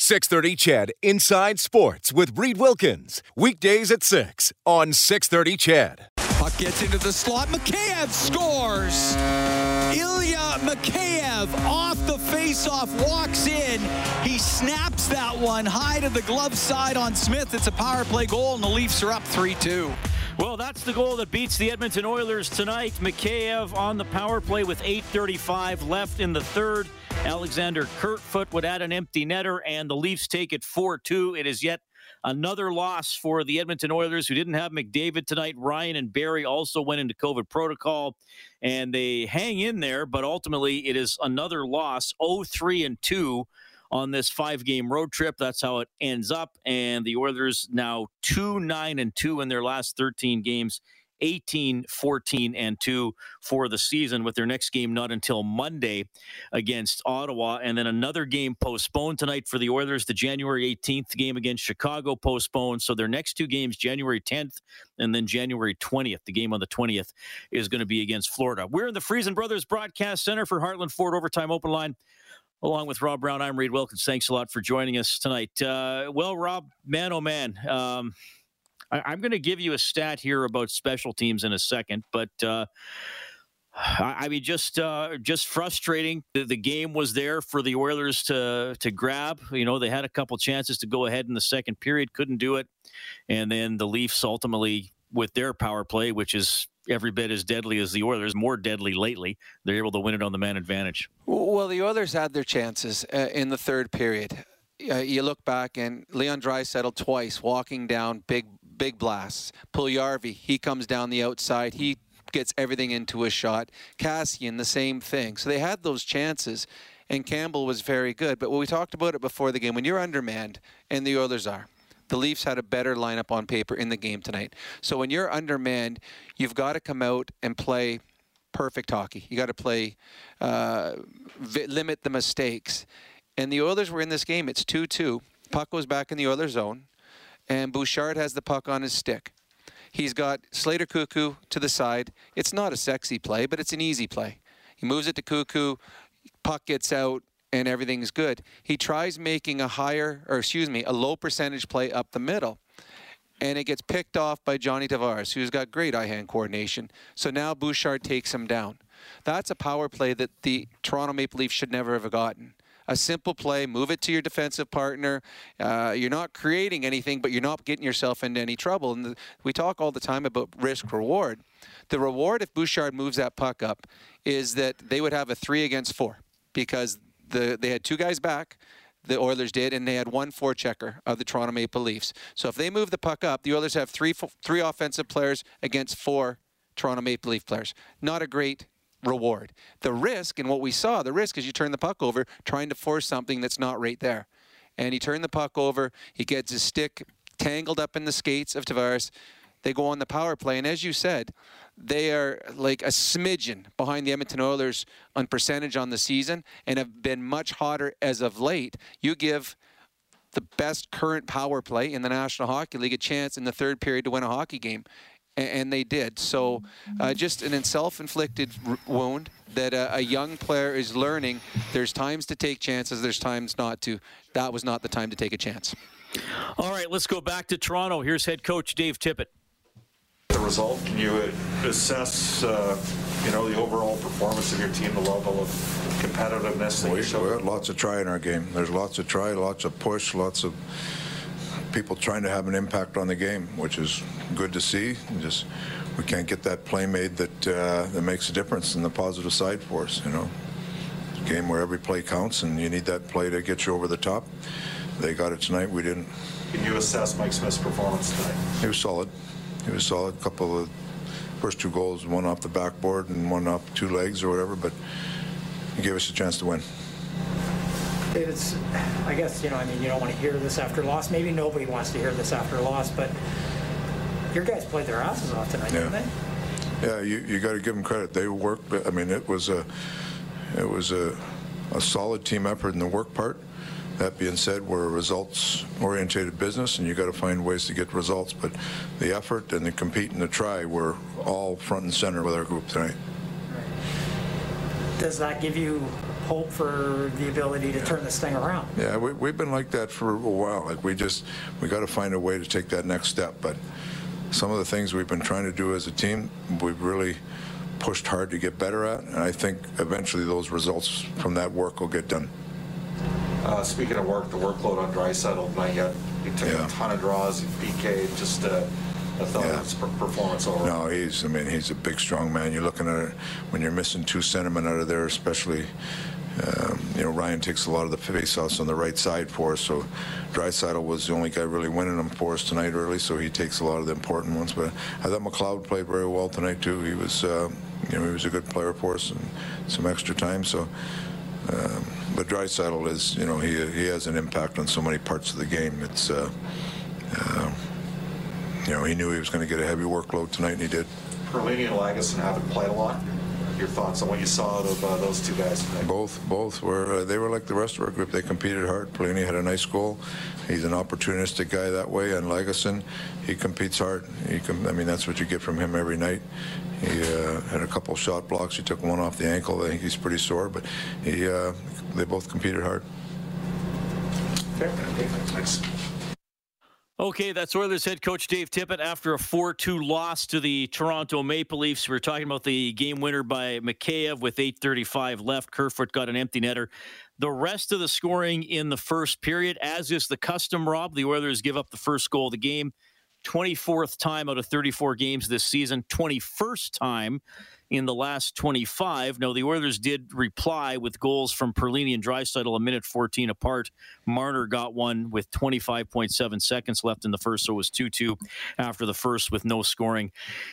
630 CHED Inside Sports with Reed Wilkins. Weekdays at 6 on 630 CHED. Puck gets into the slot. Mikheyev scores. Ilya Mikheyev off the faceoff walks in. He snaps that one high to the glove side on Smith. It's a power play goal, and the Leafs are up 3 2. Well, that's the goal that beats the Edmonton Oilers tonight. Mikheyev on the power play with 8.35 left in the third. Alexander Kerfoot would add an empty netter, and the Leafs take it 4 2. It is yet another loss for the Edmonton Oilers, who didn't have McDavid tonight. Ryan and Barrie also went into COVID protocol, and they hang in there, but ultimately it is another loss 0 3 and 2 on this five game road trip. That's how it ends up. And the Oilers now 2 9 and 2 in their last 13 games 18, 14, and 2 for the season, with their next game not until Monday against Ottawa. And then another game postponed tonight for the Oilers. The January 18th game against Chicago postponed. So their next two games, January 10th and then January 20th. The game on the 20th is going to be against Florida. We're in the Friesen Brothers Broadcast Center for Heartland Ford Overtime Open Line. Along with Rob Brown, I'm Reed Wilkins. Thanks a lot for joining us tonight. Uh, well, Rob, man, oh man, um, I, am going to give you a stat here about special teams in a second, but uh, I mean, just uh, just frustrating. The, the, game was there for the Oilers to to grab. You know, they had a couple chances to go ahead in the second period, couldn't do it, and then the Leafs ultimately, with their power play, which is every bit as deadly as the Oilers, more deadly lately, they're able to win it on the man advantage. Well, the Oilers had their chances uh, in the third period. Uh, you look back and Leon Draisaitl twice walking down big big blasts. Puljujarvi, he comes down the outside. He gets everything into a shot. Kassian, the same thing. So they had those chances, and Campbell was very good. But when we talked about it before the game, when you're undermanned, and the Oilers are, the Leafs had a better lineup on paper in the game tonight. So when you're undermanned, you've got to come out and play perfect hockey. You got to play, uh, vi- limit the mistakes. And the Oilers were in this game. It's 2 2. Puck goes back in the Oilers zone and Bouchard has the puck on his stick. He's got Slater Koekkoek to the side. It's not a sexy play, but it's an easy play. He moves it to Koekkoek, puck gets out, and everything's good. He tries making a higher, or excuse me, a low percentage play up the middle. And it gets picked off by Johnny Tavares, who's got great eye hand coordination. So now Bouchard takes him down. That's a power play that the Toronto Maple Leafs should never have gotten a simple play, move it to your defensive partner. Uh, you're not creating anything, but you're not getting yourself into any trouble. And the, we talk all the time about risk reward. The reward, if Bouchard moves that puck up, is that they would have a three against four because the they had two guys back the Oilers did, and they had one forechecker of the Toronto Maple Leafs. So if they move the puck up, the Oilers have three three offensive players against four Toronto Maple Leaf players. Not a great reward. The risk, and what we saw, the risk is you turn the puck over trying to force something that's not right there. And he turned the puck over. He gets his stick tangled up in the skates of Tavares. They go on the power play. And as you said, they are like a smidgen behind the Edmonton Oilers on percentage on the season and have been much hotter as of late. You give the best current power play in the National Hockey League a chance in the third period to win a hockey game and they did. So, uh, just an self-inflicted r- wound that a, a, young player is learning. There's times to take chances. There's times not to. That was not the time to take a chance. All right, let's go back to Toronto. Here's head coach Dave Tippett. The result. Can you assess, uh, you know, the overall performance of your team, the level of competitiveness? we, we had lots of try in our game. There's lots of try, lots of push, lots of people trying to have an impact on the game, which is good to see. just we can't get that play made that uh, that makes a difference in the positive side for us. You know, it's a game where every play counts, and you need that play to get you over the top. They got it tonight. We didn't. Can you assess Mike Smith's performance tonight? He was solid. He was solid. A couple of first two goals, one off the backboard and one off two legs or whatever, but he gave us a chance to win. David, I guess, you know, I mean, you don't want to hear this after a loss. Maybe nobody wants to hear this after a loss, but your guys played their asses off tonight, Yeah. didn't they? Yeah, you, you got to give them credit. They worked. I mean, it was a it was a, a solid team effort in the work part. That being said, we're a results-oriented business, and you got to find ways to get results. But the effort and the compete and the try were all front and center with our group tonight. Does that give you hope for the ability to turn this thing around? Yeah, we, we've been like that for a while. Like we just we got to find a way to take that next step. But some of the things we've been trying to do as a team, we've really pushed hard to get better at, and I think eventually those results from that work will get done. Uh, speaking of work, the workload on Draisaitl you, yet. He took Yeah. a ton of draws, you PK, just uh, I thought Yeah. it was performance overall. No, he's. I mean, he's a big, strong man. You're looking at it when you're missing two centermen out of there, especially. Um, you know, Ryan takes a lot of the faceoffs on the right side for us. So, Draisaitl was the only guy really winning them for us tonight early. So he takes a lot of the important ones. But I thought McLeod played very well tonight too. He was, uh, you know, he was a good player for us and some extra time. So. Um, but Draisaitl is, you know, he he has an impact on so many parts of the game. It's, uh, uh, you know, he knew he was going to get a heavy workload tonight, and he did. Perlini and Lagesson haven't played a lot. Your thoughts on what you saw of uh, those two guys tonight? Both, both were. Uh, they were like the rest of our group. They competed hard. Perlini had a nice goal. He's an opportunistic guy that way. And Lagesson, he competes hard. He com- I mean, that's what you get from him every night. He uh, had a couple shot blocks. He took one off the ankle. I think he's pretty sore, but he. Uh, they both competed hard. Thanks. Okay, that's Oilers head coach Dave Tippett after a 4 2 loss to the Toronto Maple Leafs. We are talking about the game winner by Mikheyev with 8.35 left. Kerfoot got an empty netter. The rest of the scoring in the first period, as is the custom, Rob, the Oilers give up the first goal of the game. 24th time out of 34 games this season, 21st time in the last 25. No, the Oilers did reply with goals from Perlini and Draisaitl a minute 14 apart. Marner got one with 25.7 seconds left in the first, so it was 2 2 after the first with no scoring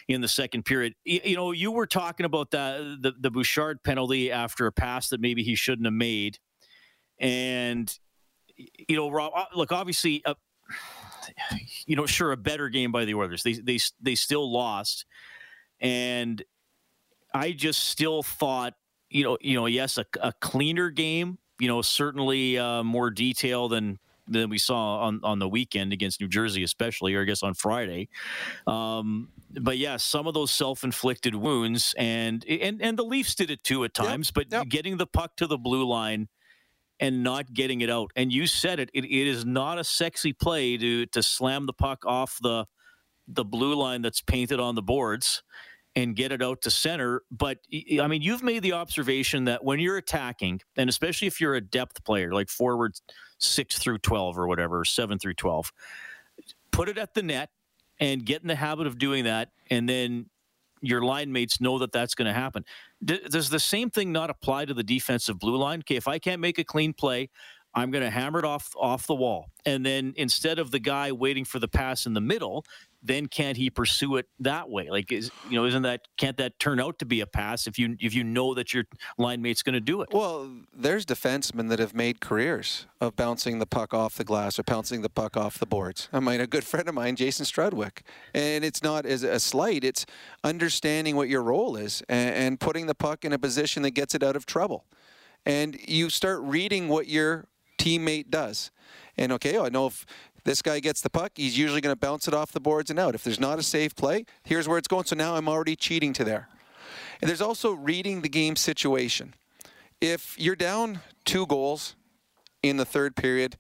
in the second period. Y- You know, you were talking about that, the, the Bouchard penalty after a pass that maybe he shouldn't have made. And, you know, Rob, uh, look, obviously, uh, you know, sure, a better game by the Oilers. They, they, they still lost. And I just still thought, you know, you know, yes, a, a cleaner game. You know, certainly uh, more detail than than we saw on on the weekend against New Jersey, especially, or I guess on Friday. Um, but yeah, some of those self-inflicted wounds, and and and the Leafs did it too at times. but yep. getting the puck to the blue line and not getting it out, and you said it, it, it is not a sexy play to to slam the puck off the the blue line that's painted on the boards and get it out to center. But I mean, you've made the observation that when you're attacking, and especially if you're a depth player, like forward six through 12 or whatever, seven through 12, put it at the net and get in the habit of doing that. And then your line mates know that that's going to happen. D- does the same thing not apply to the defensive blue line? Okay, if I can't make a clean play, I'm going to hammer it off off the wall, and then instead of the guy waiting for the pass in the middle, then can't he pursue it that way? Like, is you know, isn't that can't that turn out to be a pass if you if you know that your line mate's going to do it? Well, there's defensemen that have made careers of bouncing the puck off the glass or bouncing the puck off the boards. I mean, a good friend of mine, Jason Strudwick, and it's not as a slight. It's understanding what your role is and, and putting the puck in a position that gets it out of trouble. And you start reading what your teammate does. And okay, I know if this guy gets the puck, he's usually going to bounce it off the boards and out. If there's not a safe play, here's where it's going. So now I'm already cheating to there. And there's also reading the game situation if you're down two goals in the third period,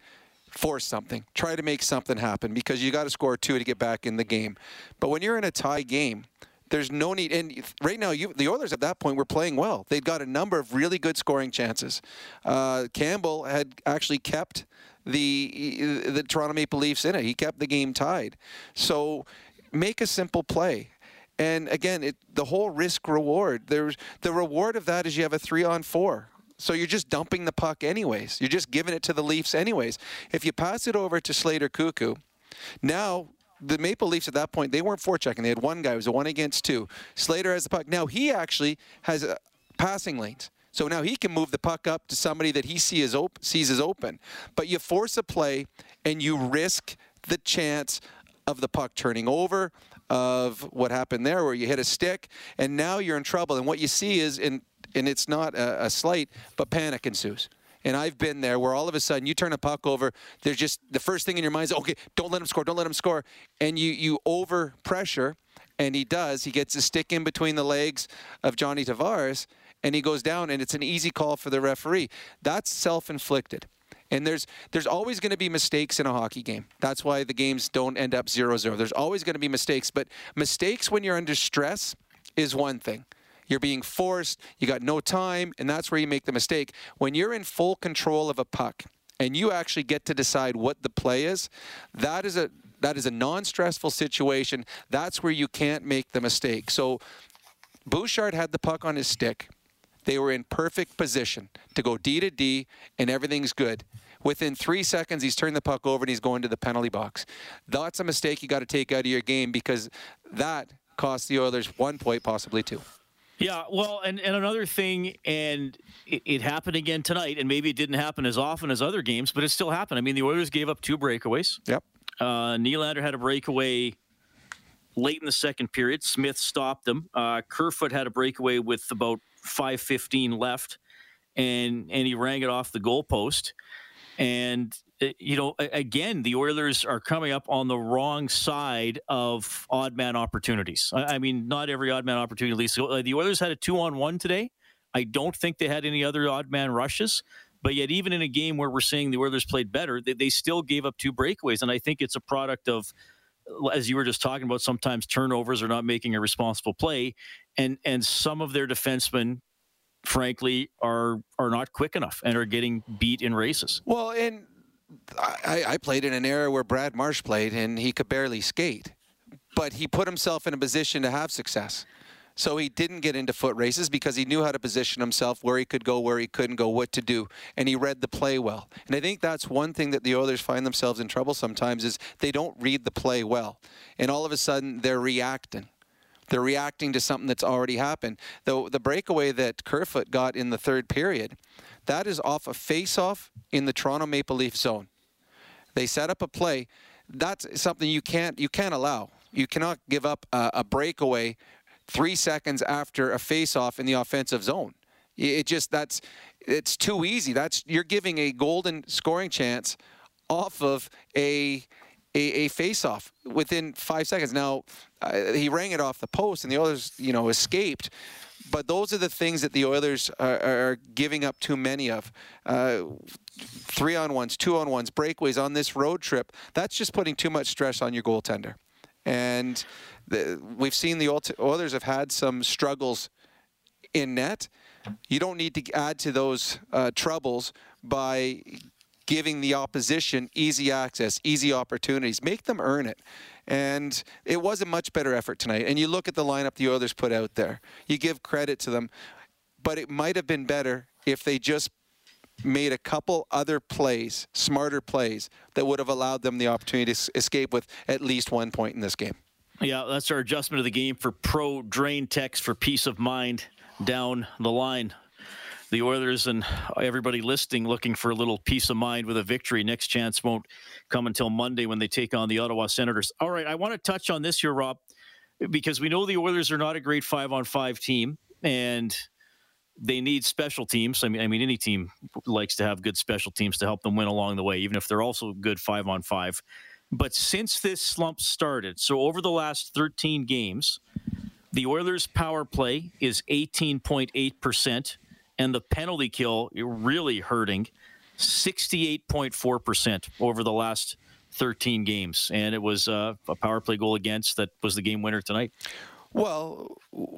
force something. Try to make something happen because you got to score two to get back in the game. But when you're in a tie game, there's no need. And right now, you, the Oilers at that point were playing well. They'd got a number of really good scoring chances. Uh, Campbell had actually kept the the Toronto Maple Leafs in it. He kept the game tied. So make a simple play. And again, it, the whole risk reward. There's the reward of that is you have a three on four. So you're just dumping the puck anyways. You're just giving it to the Leafs anyways. If you pass it over to Slater Koekkoek, now the Maple Leafs at that point they weren't forechecking. They had one guy. It was a one against two. Slater has the puck. Now he actually has uh, passing lanes. So now he can move the puck up to somebody that he see is op- sees as open. But you force a play and you risk the chance of the puck turning over, of what happened there where you hit a stick, and now you're in trouble. And what you see is, in, and it's not a, a slight, but panic ensues. And I've been there where all of a sudden you turn a puck over. There's just the first thing in your mind is, okay, don't let him score, don't let him score. And you, you over pressure, and he does. He gets a stick in between the legs of Johnny Tavares, and he goes down, and it's an easy call for the referee. That's self inflicted. And there's there's always going to be mistakes in a hockey game. That's why the games don't end up 0-0. There's always going to be mistakes, but mistakes when you're under stress is one thing. You're being forced, you got no time, and that's where you make the mistake. When you're in full control of a puck and you actually get to decide what the play is, that is a that is a non-stressful situation. That's where you can't make the mistake. So Bouchard had the puck on his stick. They were in perfect position to go D to D, and everything's good. Within three seconds, he's turned the puck over and he's going to the penalty box. That's a mistake you got to take out of your game because that cost the Oilers one point, possibly two. Yeah, well, and, and another thing, and it, it, happened again tonight, and maybe it didn't happen as often as other games, but it still happened. I mean, the Oilers gave up two breakaways. Yep. Uh, Nylander had a breakaway late in the second period. Smith stopped them. Uh, Kerfoot had a breakaway with about 5:15 left, and and he rang it off the goalpost. And you know, again, the Oilers are coming up on the wrong side of odd man opportunities. I, mean, not every odd man opportunity. So uh, the Oilers had a two on one today. I don't think they had any other odd man rushes. But yet, even in a game where we're saying the Oilers played better, they, they still gave up two breakaways. And I think it's a product of as you were just talking about, sometimes turnovers are not making a responsible play, and and some of their defensemen, frankly, are are not quick enough and are getting beat in races. Well, and I, I played in an era where Brad Marsh played, and he could barely skate, but he put himself in a position to have success. So he didn't get into foot races because he knew how to position himself, where he could go, where he couldn't go, what to do, and he read the play well. And I think that's one thing that the Oilers find themselves in trouble sometimes is they don't read the play well, and all of a sudden they're reacting. They're reacting to something that's already happened. The, the breakaway that Kerfoot got in the third period, that is off a face-off in the Toronto Maple Leaf zone. They set up a play. That's something you can't you can't allow. You cannot give up a, a breakaway three seconds after a face-off in the offensive zone. It just that's it's too easy. That's you're giving a golden scoring chance off of a a, a face-off within five seconds. Now uh, he rang it off the post, and the others, you know, escaped. But those are the things that the Oilers are, are giving up too many of. Uh, three on ones, two on ones, breakaways on this road trip. That's just putting too much stress on your goaltender. And the, we've seen the Oilers have had some struggles in net. You don't need to add to those uh, troubles by giving the opposition easy access, easy opportunities. Make them earn it. And it was a much better effort tonight. And you look at the lineup the Oilers put out there. You give credit to them, but it might have been better if they just made a couple other plays, smarter plays, that would have allowed them the opportunity to escape with at least one point in this game. Yeah, that's our adjustment of the game for pro drain text for peace of mind down the line. The Oilers and everybody listening looking for a little peace of mind with a victory. Next chance won't come until Monday when they take on the Ottawa Senators. All right, I want to touch on this here, Rob, because we know the Oilers are not a great five on five team, and they need special teams. I mean, I mean, any team likes to have good special teams to help them win along the way, even if they're also good five on five. But since this slump started, so over the last 13 games, the Oilers' power play is 18.8%, and the penalty kill really hurting 68.4% over the last 13 games. And it was uh, a power play goal against that was the game winner tonight. Well,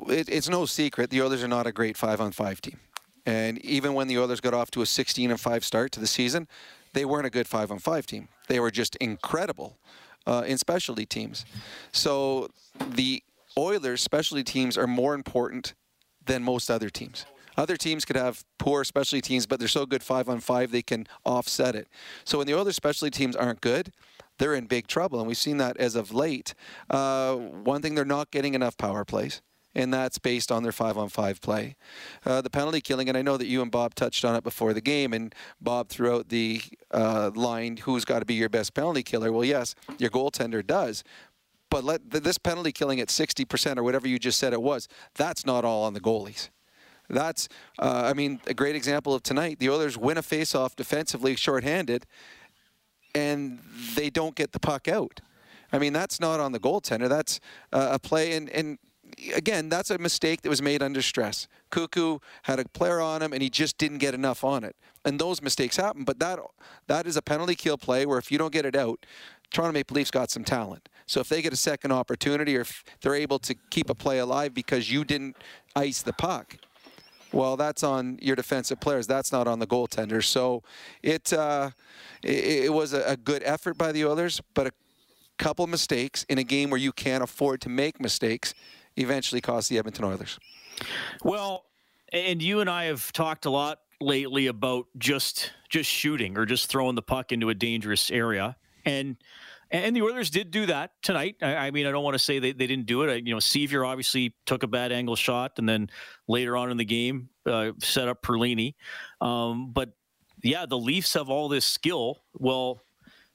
it, it's no secret the Oilers are not a great five on five team. And even when the Oilers got off to a 16 and 5 start to the season, they weren't a good five on five team. They were just incredible uh, in specialty teams. So the Oilers' specialty teams are more important than most other teams. Other teams could have poor specialty teams, but they're so good five on five they can offset it. So when the Oilers' specialty teams aren't good, they're in big trouble, and we've seen that as of late. Uh, one thing, they're not getting enough power plays. and that's based on their five-on-five play. Uh, the penalty killing, and I know that you and Bob touched on it before the game, and Bob threw out the uh, line, "Who's got to be your best penalty killer?" Well, yes, your goaltender does, but let this penalty killing at 60% or whatever you just said it was, that's not all on the goalies. That's, uh, I mean, a great example of tonight. The Oilers win a faceoff defensively, shorthanded, and they don't get the puck out. I mean, that's not on the goaltender. That's uh, a play, and, and again, that's a mistake that was made under stress. Koekkoek had a player on him, and he just didn't get enough on it. And those mistakes happen. But that that is a penalty kill play where if you don't get it out, Toronto Maple Leafs got some talent. So if they get a second opportunity, or if they're able to keep a play alive because you didn't ice the puck, well, that's on your defensive players. That's not on the goaltender. So it uh, it, it, was a, good effort by the Oilers, but a couple mistakes in a game where you can't afford to make mistakes eventually cost the Edmonton Oilers. Well, and you and I have talked a lot lately about just just shooting or just throwing the puck into a dangerous area, and and the Oilers did do that tonight. I, I, mean, I don't want to say they, they didn't do it. You know, Sceviour obviously took a bad angle shot, and then later on in the game, uh, set up Perlini. Um, but yeah, the Leafs have all this skill. Well,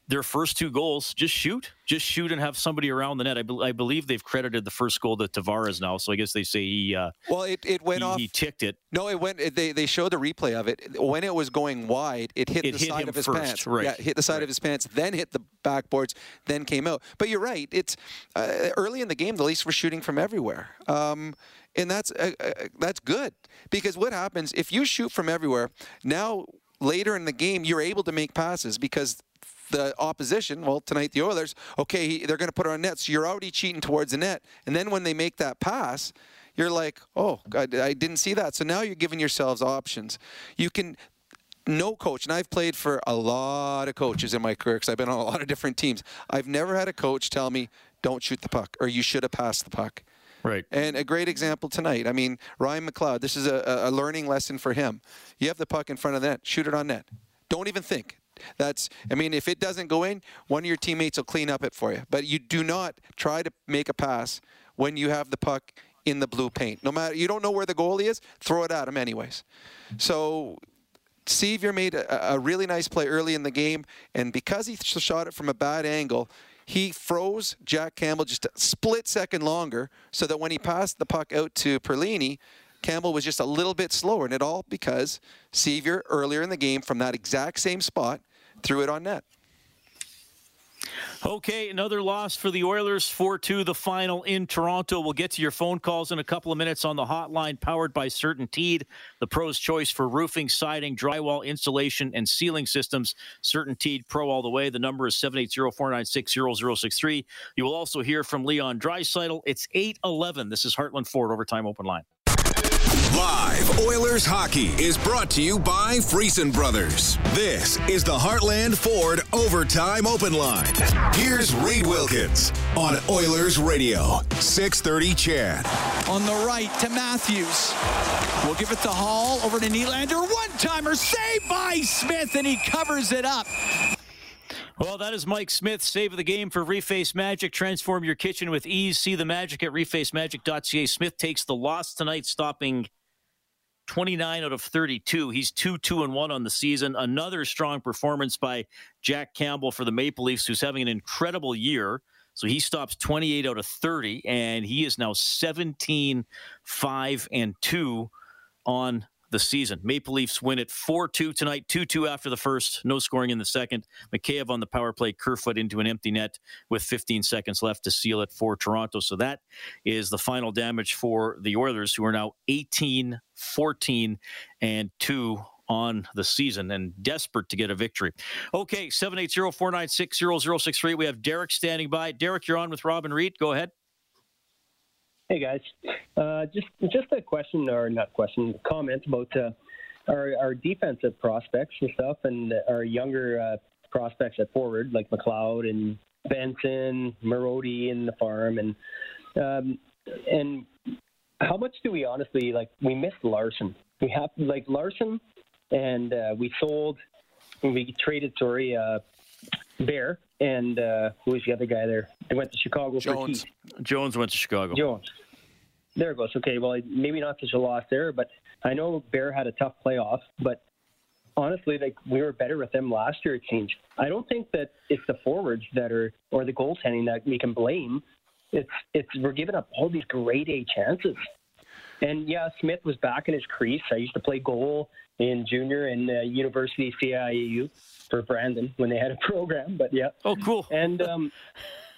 their first two goals, just shoot, just shoot and have somebody around the net. I, be- I believe they've credited the first goal to Tavares now, so I guess they say he. Uh, well, it, it went he, off. He ticked it. No, it went. They they showed the replay of it. When it was going wide, it hit it the hit side of his first, pants. Right. Yeah, hit the side right. of his pants, then hit the backboards, then came out. But you're right. It's uh, early in the game. The Leafs were shooting from everywhere. Um, and that's uh, uh, that's good because what happens if you shoot from everywhere? Now later in the game, you're able to make passes because the opposition, well, tonight the Oilers, okay, they're going to put it on net, so you're already cheating towards the net. And then when they make that pass, you're like, oh, God, I didn't see that. So now you're giving yourselves options. You can, no coach, and I've played for a lot of coaches in my career because I've been on a lot of different teams. I've never had a coach tell me, don't shoot the puck, or you should have passed the puck. Right. And a great example tonight. I mean, Ryan McLeod, this is a, a learning lesson for him. You have the puck in front of the net, shoot it on net. Don't even think. That's, I mean, if it doesn't go in, one of your teammates will clean up it for you. But you do not try to make a pass when you have the puck in the blue paint. No matter, you don't know where the goalie is, throw it at him anyways. So, Sceviour made a, a really nice play early in the game, and because he shot it from a bad angle, he froze Jack Campbell just a split second longer so that when he passed the puck out to Perlini, Campbell was just a little bit slower, and it all because Sceviour earlier in the game from that exact same spot threw it on net. Okay, another loss for the Oilers, 4 2, the final in Toronto. We'll get to your phone calls in a couple of minutes on the hotline powered by CertainTeed, the pro's choice for roofing, siding, drywall, insulation, and ceiling systems. CertainTeed Pro all the way. The number is 780 496 0063. You will also hear from Leon Draisaitl. It's 8 11. This is Heartland Ford Overtime Open Line. Live Oilers hockey is brought to you by Friesen Brothers. This is the Heartland Ford Overtime Open Line. Here's Reed Wilkins on Oilers Radio, 630 CHED. On the right to Matthews. We'll give it to Hall over to Nylander. One timer saved by Smith, and he covers it up. Well, that is Mike Smith, save of the game for Reface Magic. Transform your kitchen with ease. See the magic at refacemagic.ca. Smith takes the loss tonight, stopping 29 out of 32. He's 2 2 and 1 on the season. Another strong performance by Jack Campbell for the Maple Leafs, who's having an incredible year. So he stops 28 out of 30, and he is now 17 5 and 2 on the season. Maple Leafs win it 4 2 tonight, 2 2 after the first, no scoring in the second. Mikheyev on the power play, Kerfoot into an empty net with 15 seconds left to seal it for Toronto. So that is the final damage for the Oilers, who are now 18 14 and 2 on the season and desperate to get a victory. Okay, 780 496 0063. We have Derek standing by. Derek, you're on with Robin Reed. Go ahead. Hey guys, uh, just just a question or not question, comment about uh, our our defensive prospects and stuff, and our younger uh, prospects at forward like McLeod and Benson, Marody in the farm, and um, and how much do we honestly like? We missed Larsson. We have like Larsson, and uh, we sold. We traded sorry, uh, Bear, and uh, who was the other guy there? They went to Chicago Jones. for Jones went to Chicago. Jones. there it goes. Okay, well, maybe not such a loss there, but I know Bear had a tough playoff, but honestly, like we were better with them last year. It seems. I don't think that it's the forwards that are or the goaltending that we can blame. It's it's we're giving up all these great A chances. And yeah, Smith was back in his crease. I used to play goal in junior and uh, University CIAU for Brandon when they had a program. But yeah. Oh, cool. And um,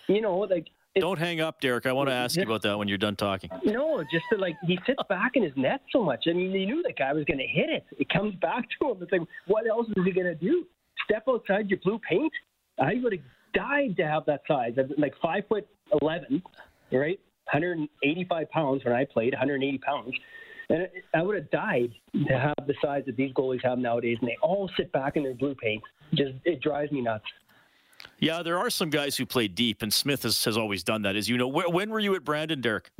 you know, like don't hang up, Derek. I want to ask you about that when you're done talking. No, just to, like he sits back in his net so much. I mean, he knew the guy was going to hit it. It comes back to him. It's like, what else is he going to do? Step outside your blue paint? I would have died to have that size. Like five foot eleven, right? 185 pounds when I played, 180 pounds. And I would have died to have the size that these goalies have nowadays, and they all sit back in their blue paint. Just it drives me nuts. Yeah, there are some guys who play deep, and Smith has, has always done that. As you know, when were you at Brandon, Derek?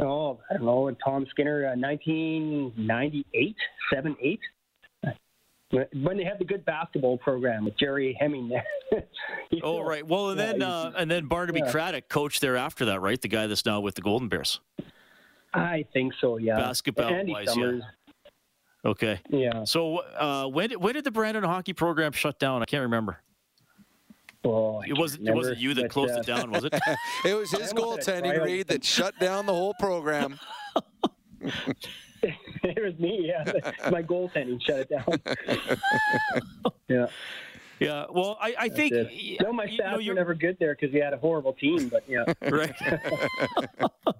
Oh, I don't know. Tom Skinner, uh, 1998, 7 8. When they had the good basketball program with Jerry Hemming there. oh right. Well, and yeah, then uh, and then Barnaby yeah. Craddock coached there after that, right? The guy that's now with the Golden Bears. I think so. Yeah. Basketball Andy wise, Summers. yeah. Okay. Yeah. So uh, when when did the Brandon hockey program shut down? I can't remember. Oh, it wasn't. It wasn't you that closed uh, it down, was it? it was his goaltending read that shut down the whole program. it was me. Yeah, my goaltending shut it down. yeah. Yeah, well, I, I think. No, my stats you know, were never good there because we had a horrible team, but yeah. right.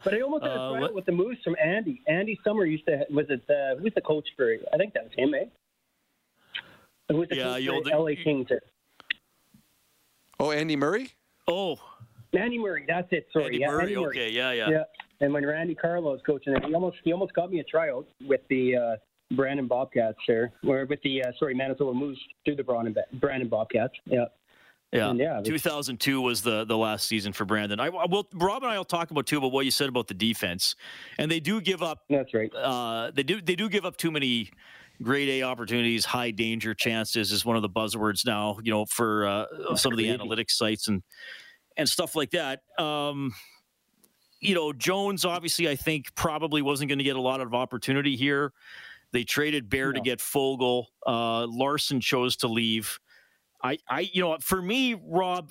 but I almost had a tryout uh, with the moves from Andy. Andy Summer used to was it uh, who was the coach for? I think that was him, eh? Who was the yeah, coach for LA Kings? Oh, Andy Murray. Oh, Andy Murray. That's it. Sorry, Andy yeah, Murray. Andy Murray. Okay, yeah, yeah. Yeah. And when Randy Carlyle was coaching, he almost he almost got me a tryout with the uh, Brandon Bobcats there, or with the uh, sorry Manitoba Moose through the Brandon Brandon Bobcats. Yeah. Yeah, and yeah. 2002 was the the last season for Brandon. I will. Rob and I will talk about too about what you said about the defense, and they do give up. That's right. Uh, they do they do give up too many grade A opportunities, high danger chances is one of the buzzwords now. You know, for uh, some of the analytics sites and and stuff like that. Um, you know, Jones obviously I think probably wasn't going to get a lot of opportunity here. They traded Bear no. to get Foegele. Uh, Larsson chose to leave. I, I, you know, for me, Rob,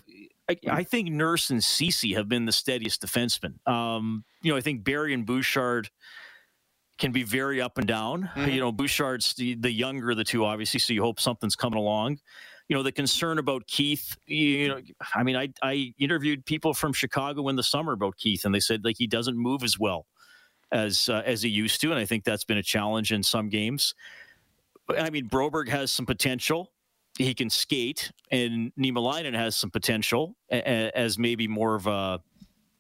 I, I think Nurse and Ceci have been the steadiest defensemen. Um, you know, I think Barrie and Bouchard can be very up and down. Mm-hmm. You know, Bouchard's the, the younger of the two, obviously, so you hope something's coming along. You know, the concern about Keith, you know, I mean, I, I interviewed people from Chicago in the summer about Keith, and they said, like, he doesn't move as well as uh, as he used to, and I think that's been a challenge in some games. I mean, Broberg has some potential. He can skate, and Niemelainen has some potential as maybe more of a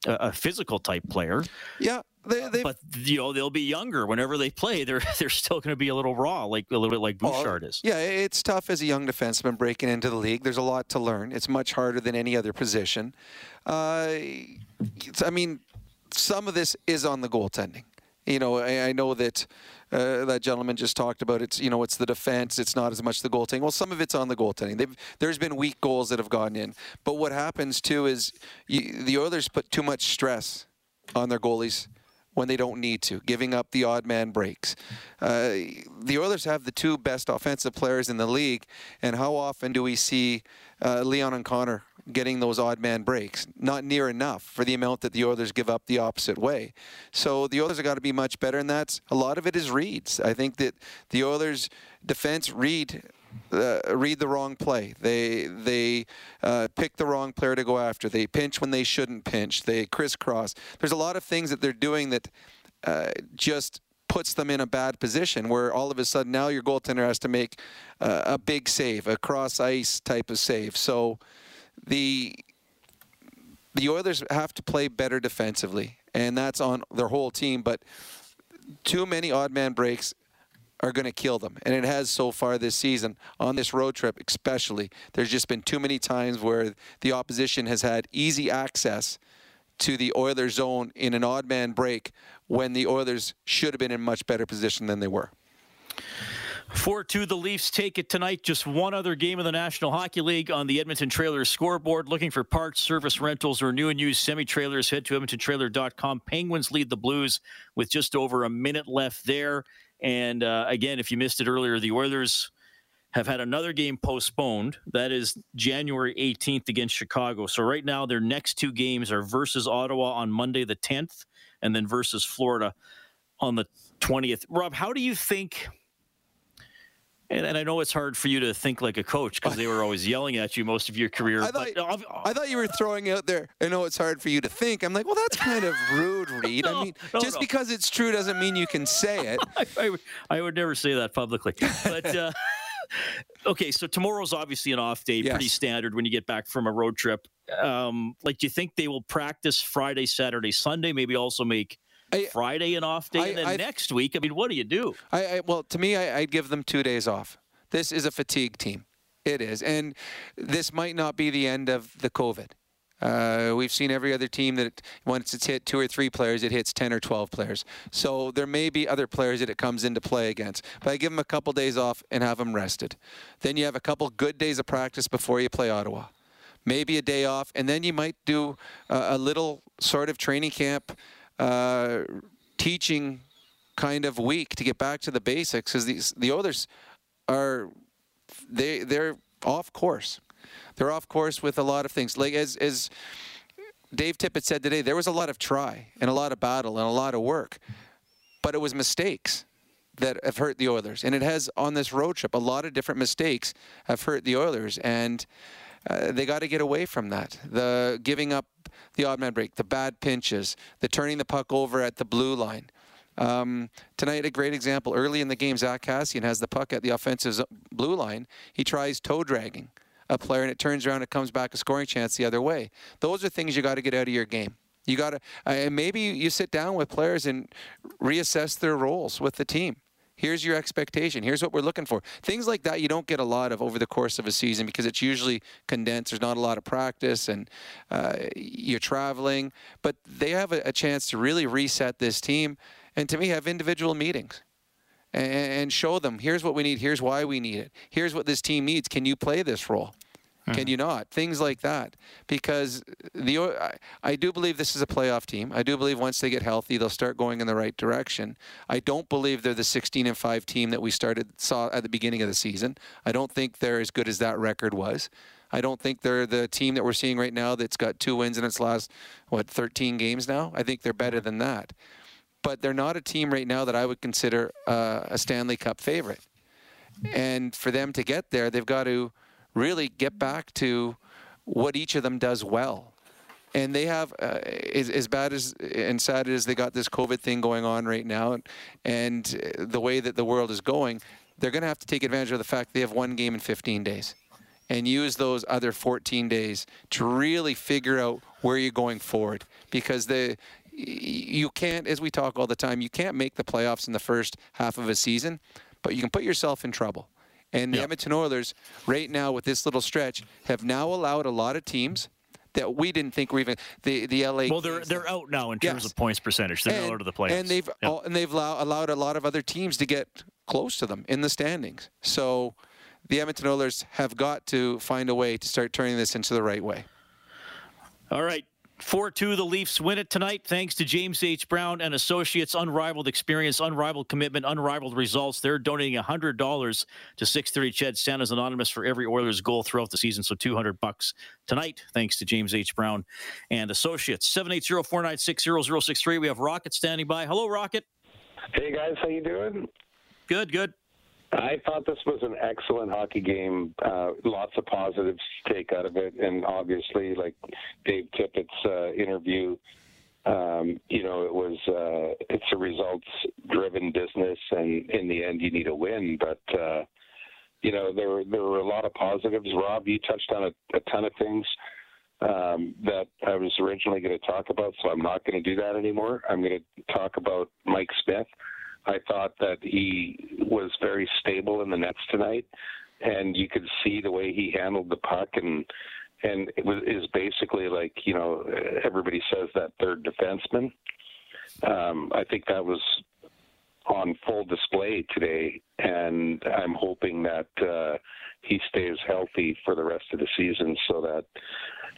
a physical type player. Yeah, they, but you know they'll be younger whenever they play. They're they're still going to be a little raw, like a little bit like Bouchard is. Yeah, it's tough as a young defenseman breaking into the league. There's a lot to learn. It's much harder than any other position. Uh, I mean, some of this is on the goaltending. You know, I, I know that uh, that gentleman just talked about it's you know it's the defense it's not as much the goaltending well some of it's on the goaltending They've, there's been weak goals that have gone in but what happens too is you, the Oilers put too much stress on their goalies when they don't need to, giving up the odd man breaks. Uh, the Oilers have the two best offensive players in the league, and how often do we see uh, Leon and Connor getting those odd man breaks? Not near enough for the amount that the Oilers give up the opposite way. So the Oilers have got to be much better, and that's a lot of it is reads. I think that the Oilers defense read uh, read the wrong play. They they uh, pick the wrong player to go after. They pinch when they shouldn't pinch. They crisscross. There's a lot of things that they're doing that uh, just puts them in a bad position where all of a sudden now your goaltender has to make uh, a big save, a cross ice type of save. So the the Oilers have to play better defensively, and that's on their whole team. But too many odd man breaks are going to kill them. And it has so far this season, on this road trip especially. There's just been too many times where the opposition has had easy access to the Oilers zone in an odd man break when the Oilers should have been in much better position than they were. 4 2, the Leafs take it tonight. Just one other game in the National Hockey League on the Edmonton Trailers scoreboard. Looking for parts, service rentals, or new and used semi trailers, head to EdmontonTrailer.com. Penguins lead the Blues with just over a minute left there. And uh, again, if you missed it earlier, the Oilers have had another game postponed. That is January 18th against Chicago. So right now, their next two games are versus Ottawa on Monday the 10th and then versus Florida on the 20th. Rob, how do you think? And, and I know it's hard for you to think like a coach because they were always yelling at you most of your career. I thought, but, I thought you were throwing out there. I know it's hard for you to think. I'm like, well, that's kind of rude, Reed. No, I mean, no, just no. because it's true doesn't mean you can say it. I, I would- I would never say that publicly. But uh, okay, so tomorrow's obviously an off day, pretty standard when you get back from a road trip. Um, like, do you think they will practice Friday, Saturday, Sunday? Maybe also make I- Friday an off day, I- and then I- next week. I mean, what do you do? I, I well, to me, I, I'd give them two days off. This is a fatigue team. It is, and this might not be the end of the COVID. Uh, we've seen every other team that once it's hit two or three players, it hits 10 or 12 players. So there may be other players that it comes into play against. But I give them a couple days off and have them rested. Then you have a couple good days of practice before you play Ottawa. Maybe a day off, and then you might do a, a little sort of training camp uh, teaching kind of week to get back to the basics because the others are they they're off course. They're off course with a lot of things. Like as as Dave Tippett said today, there was a lot of try and a lot of battle and a lot of work, but it was mistakes that have hurt the Oilers. And it has on this road trip a lot of different mistakes have hurt the Oilers, and uh, they got to get away from that. The giving up the odd man break, the bad pinches, the turning the puck over at the blue line. Um, tonight, a great example. Early in the game, Zack Kassian has the puck at the offensive blue line. He tries toe dragging a player, and it turns around and comes back a scoring chance the other way. Those are things you got to get out of your game. You got to, and maybe you sit down with players and reassess their roles with the team. Here's your expectation. Here's what we're looking for. Things like that you don't get a lot of over the course of a season because it's usually condensed. There's not a lot of practice and uh, you're traveling. But they have a, a chance to really reset this team and to me have individual meetings and, and show them here's what we need, here's why we need it, here's what this team needs. Can you play this role? Can you not? Things like that. Because the I, I do believe this is a playoff team. I do believe once they get healthy, they'll start going in the right direction. I don't believe they're the 16 and 5 team that we started saw at the beginning of the season. I don't think they're as good as that record was. I don't think they're the team that we're seeing right now that's got two wins in its last what 13 games now. I think they're better than that. But they're not a team right now that I would consider uh, a Stanley Cup favorite. And for them to get there, they've got to really get back to what each of them does well. And they have, uh, as, as bad as and sad as they got this COVID thing going on right now, and, and the way that the world is going, they're going to have to take advantage of the fact they have one game in 15 days and use those other 14 days to really figure out where you're going forward. Because the you can't, as we talk all the time, you can't make the playoffs in the first half of a season, but you can put yourself in trouble. And the Edmonton Oilers, right now with this little stretch, have now allowed a lot of teams that we didn't think were even the the LA. Well, they're they're out now in terms Yes. of points percentage. They're and, out of the playoffs. and they've Yeah. all, and they've allow, allowed a lot of other teams to get close to them in the standings. So the Edmonton Oilers have got to find a way to start turning this into the right way. All right. 4 2, the Leafs win it tonight thanks to James H. Brown and Associates. Unrivaled experience, unrivaled commitment, unrivaled results. They're donating $100 to 630 Ched Santa's Anonymous for every Oilers goal throughout the season. So 200 bucks tonight thanks to James H. Brown and Associates. 780 496 0063. We have Rocket standing by. Hello, Rocket. Hey guys, how you doing? Good, good. I thought this was an excellent hockey game. Uh, lots of positives to take out of it, and obviously, like Dave Tippett's uh, interview, um, you know, it was uh, it's a results-driven business, and in the end, you need a win. But uh, you know, there were there were a lot of positives. Rob, you touched on a, a ton of things um, that I was originally going to talk about, so I'm not going to do that anymore. I'm going to talk about Mike Smith. I thought that he was very stable in the nets tonight, and you could see the way he handled the puck and and it was is basically like you know everybody says that third defenseman. Um, I think that was on full display today, and I'm hoping that uh, he stays healthy for the rest of the season, so that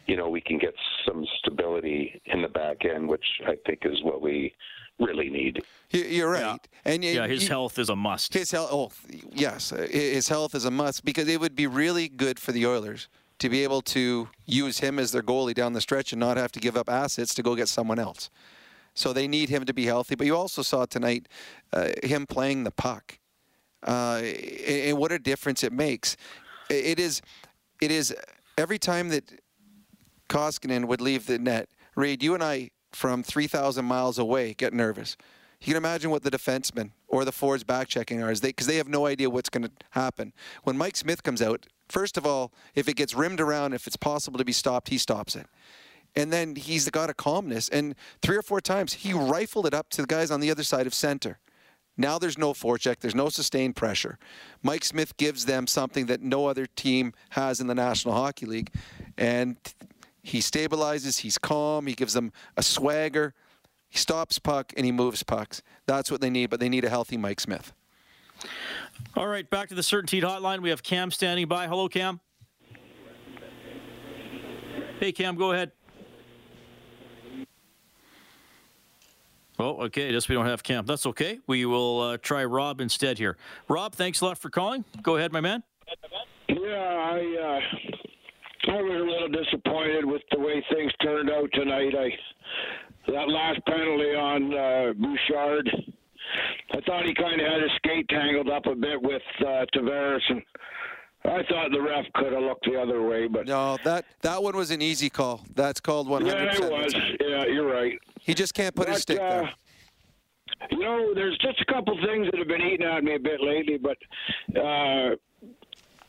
you know we can get some stability in the back end, which I think is what we really need. You're right, Yeah. and Yeah, his health is a must. His health, oh yes, uh, his health is a must because it would be really good for the Oilers to be able to use him as their goalie down the stretch and not have to give up assets to go get someone else. So they need him to be healthy. But you also saw tonight uh, him playing the puck, uh, and, and what a difference it makes. It is, it is every time that Koskinen would leave the net. Reed, you and I from 3,000 miles away get nervous. You can imagine what the defensemen or the forwards back checking are, because they, have no idea what's going to happen. When Mike Smith comes out, first of all, if it gets rimmed around, if it's possible to be stopped, he stops it. And then he's got a calmness. And three or four times, he rifled it up to the guys on the other side of center. Now there's no forecheck, there's no sustained pressure. Mike Smith gives them something that no other team has in the National Hockey League. And he stabilizes, he's calm, he gives them a swagger. He stops puck and he moves pucks. That's what they need, but they need a healthy Mike Smith. All right, back to the CertainTeed Hotline. We have Cam standing by. Hello, Cam. Hey, Cam, go ahead. Oh, okay. I guess we don't have Cam. That's okay. We will uh, try Rob instead here. Rob, thanks a lot for calling. Go ahead, my man. Yeah, I uh, I was a little disappointed with the way things turned out tonight. I that last penalty on uh, Bouchard, I thought he kind of had his skate tangled up a bit with uh, Tavares, and I thought the ref could have looked the other way. But No, that that one was an easy call. That's called 100%. yeah, it was. Yeah, you're right. He just can't put his But, stick uh, there. You know, there's just a couple things that have been eating at me a bit lately, but uh,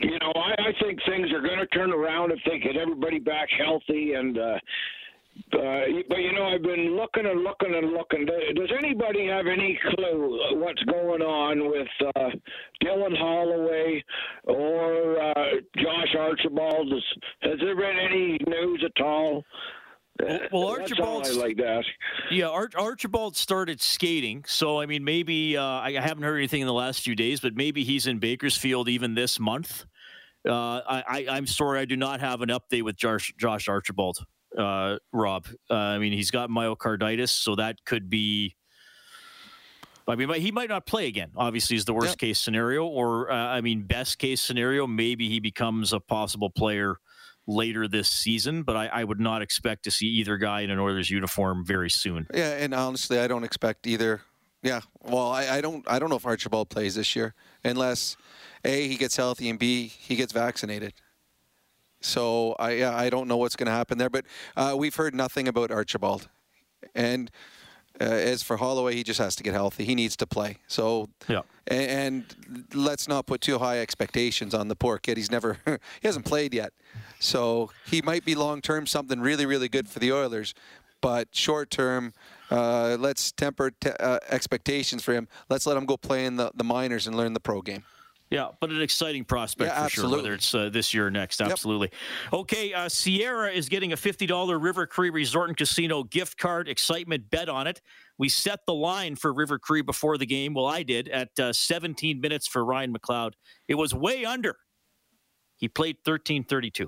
you know, I, I think things are going to turn around if they get everybody back healthy. And uh, uh, but you know, I've been looking and looking and looking. Does anybody have any clue what's going on with uh, Dylan Holloway or uh, Josh Archibald? Has, has there been any news at all? Well, That's all Archibald's- I'd like ask. Yeah, Arch- Archibald started skating, so I mean, maybe uh, I haven't heard anything in the last few days, but maybe he's in Bakersfield even this month. Uh, I, I, I'm sorry, I do not have an update with Josh, Josh Archibald, uh, Rob. Uh, I mean, he's got myocarditis, so that could be. I mean, he might not play again. Obviously, is the worst case scenario, or uh, I mean, best case scenario, maybe he becomes a possible player later this season. But I, I would not expect to see either guy in an Oilers uniform very soon. Yeah, and honestly, I don't expect either. Yeah, well, I, I don't. I don't know if Archibald plays this year unless a he gets healthy and b he gets vaccinated. So I yeah, I don't know what's going to happen there, but uh, we've heard nothing about Archibald, and uh, as for Holloway, he just has to get healthy. He needs to play. So yeah, and, and let's not put too high expectations on the poor kid. He's never he hasn't played yet, so he might be long term something really really good for the Oilers, but short term. Uh, let's temper te- uh, expectations for him. Let's let him go play in the, the minors and learn the pro game. Yeah, but an exciting prospect Yeah, for sure, whether it's uh, this year or next. Absolutely. Okay, uh, Sierra is getting a $50 River Cree Resort and Casino gift card. Excitement bet on it. We set the line for River Cree before the game. Well, I did at uh, 17 minutes for Ryan McLeod. It was way under. He played 13:32.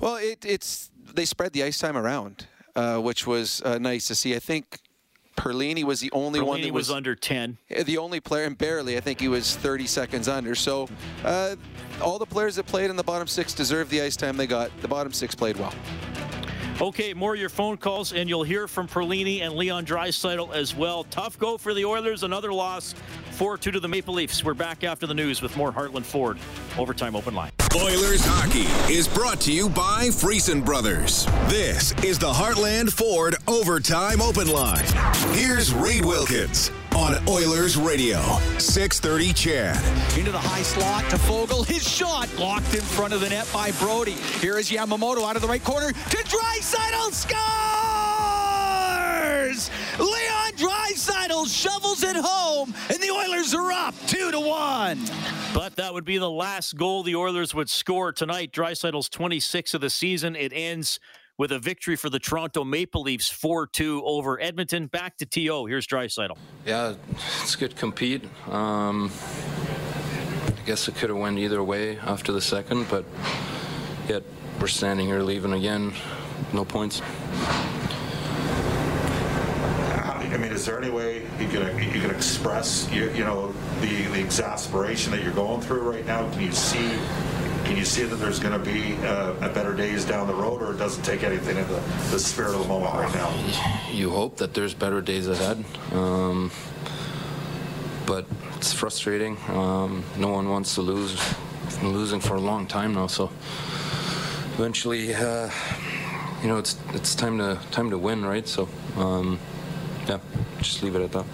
Well, it, it's they spread the ice time around, uh, which was uh, nice to see. I think Perlini was the only one that was was under 10. The only player, and barely, I think he was 30 seconds under. So uh, all the players that played in the bottom six deserved the ice time they got. The bottom six played well. Okay, more of your phone calls, and you'll hear from Perlini and Leon Draisaitl as well. Tough go for the Oilers. Another loss, 4-2 to the Maple Leafs. We're back after the news with more Heartland Ford Overtime Open Line. Oilers hockey is brought to you by Friesen Brothers. This is the Heartland Ford Overtime Open Line. Here's Reed Wilkins on Oilers Radio, 630 CHED. Into the high slot to Foegele. His shot blocked in front of the net by Brodie. Here is Yamamoto out of the right corner to Draisaitl scores! Leon Draisaitl shovels it home, and the Oilers are up two to one. But that would be the last goal the Oilers would score tonight. Draisaitl's 26th of the season. It ends with a victory for the Toronto Maple Leafs 4-2 over Edmonton. Back to TO. Here's Draisaitl. Yeah, it's good compete. Um, I guess it could have went either way after the second, but yet we're standing here leaving again, no points. I mean, is there any way you can you can express you, you know the the exasperation that you're going through right now? Can you see can you see that there's going to be uh, better days down the road, or it doesn't take anything in the, the spirit of the moment right now? You hope that there's better days ahead, um, but it's frustrating. Um, no one wants to lose. Been losing for a long time now, so eventually, uh, you know, it's it's time to time to win, right? So. Um, yeah, just leave it at that.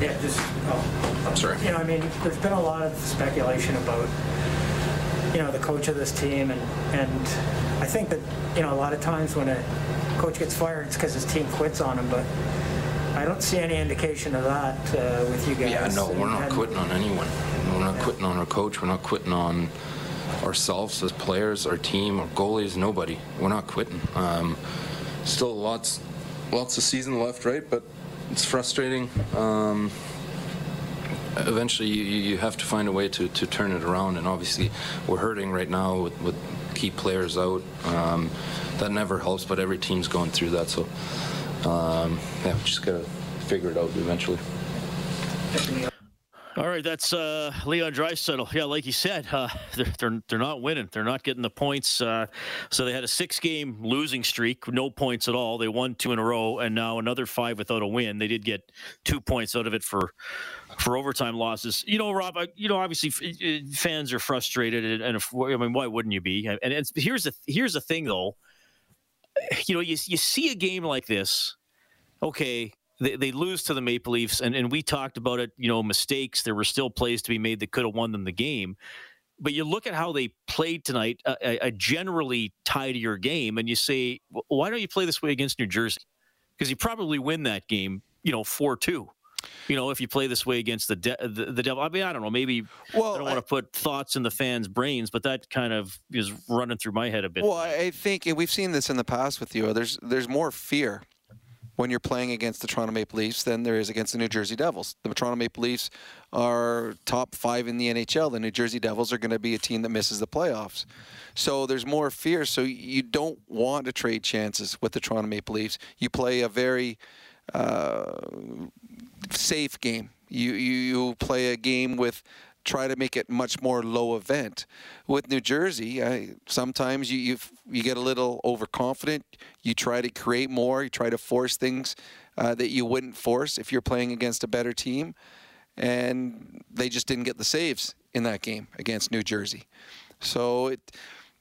Yeah, just. Oh, I'm sorry. You know, I mean, there's been a lot of speculation about, you know, the coach of this team, and and I think that you know a lot of times when a coach gets fired, it's because his team quits on him, but. I don't see any indication of that uh, with you guys. Yeah, no, we're not And- quitting on anyone. We're not quitting on our coach. We're not quitting on ourselves as players, our team, our goalies, nobody. We're not quitting. Um, still lots, lots of season left, right? But it's frustrating. Um, eventually, you, you have to find a way to, to turn it around, and obviously, we're hurting right now with, with key players out. Um, that never helps, but every team's going through that. So, um, yeah, we just gotta figure it out eventually. All right, that's uh, Leon Draisaitl. Yeah, like you said, uh, they're, they're they're not winning. They're not getting the points. Uh, so they had a six-game losing streak, no points at all. They won two in a row, and now another five without a win. They did get two points out of it for for overtime losses. You know, Rob. You know, obviously fans are frustrated, and, and if, I mean, why wouldn't you be? And it's, here's the here's the thing, though. You know, you you see a game like this. Okay, they, they lose to the Maple Leafs, and, and we talked about it, you know, mistakes. There were still plays to be made that could have won them the game. But you look at how they played tonight, a, a- generally tidier game, and you say, why don't you play this way against New Jersey? Because you probably win that game, you know, 4 2. You know, if you play this way against the de- the, the Devil, I mean, I don't know. Maybe Well, I don't want to put thoughts in the fans' brains, but that kind of is running through my head a bit. Well, I I think, and we've seen this in the past with you. There's there's more fear when you're playing against the Toronto Maple Leafs than there is against the New Jersey Devils. The Toronto Maple Leafs are top five in the NHL. The New Jersey Devils are going to be a team that misses the playoffs. So there's more fear. So you don't want to trade chances with the Toronto Maple Leafs. You play a very uh, safe game. You, you you play a game with try to make it much more low event. With New Jersey, I, sometimes you you you get a little overconfident. You try to create more. You try to force things uh, that you wouldn't force if you're playing against a better team, and they just didn't get the saves in that game against New Jersey. So it.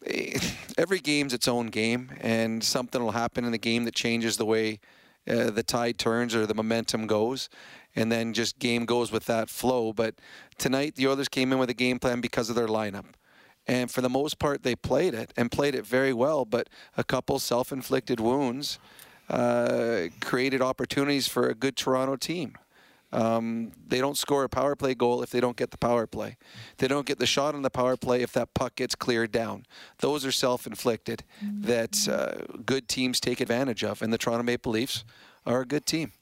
eh, Every game's its own game, and something will happen in the game that changes the way uh, the tide turns or the momentum goes, and then just game goes with that flow. But tonight, the Oilers came in with a game plan because of their lineup. And for the most part, they played it and played it very well. But a couple self inflicted wounds uh, created opportunities for a good Toronto team. Um, they don't score a power play goal if they don't get the power play. They don't get the shot on the power play if that puck gets cleared down. Those are self inflicted that uh, good teams take advantage of. And the Toronto Maple Leafs are a good team.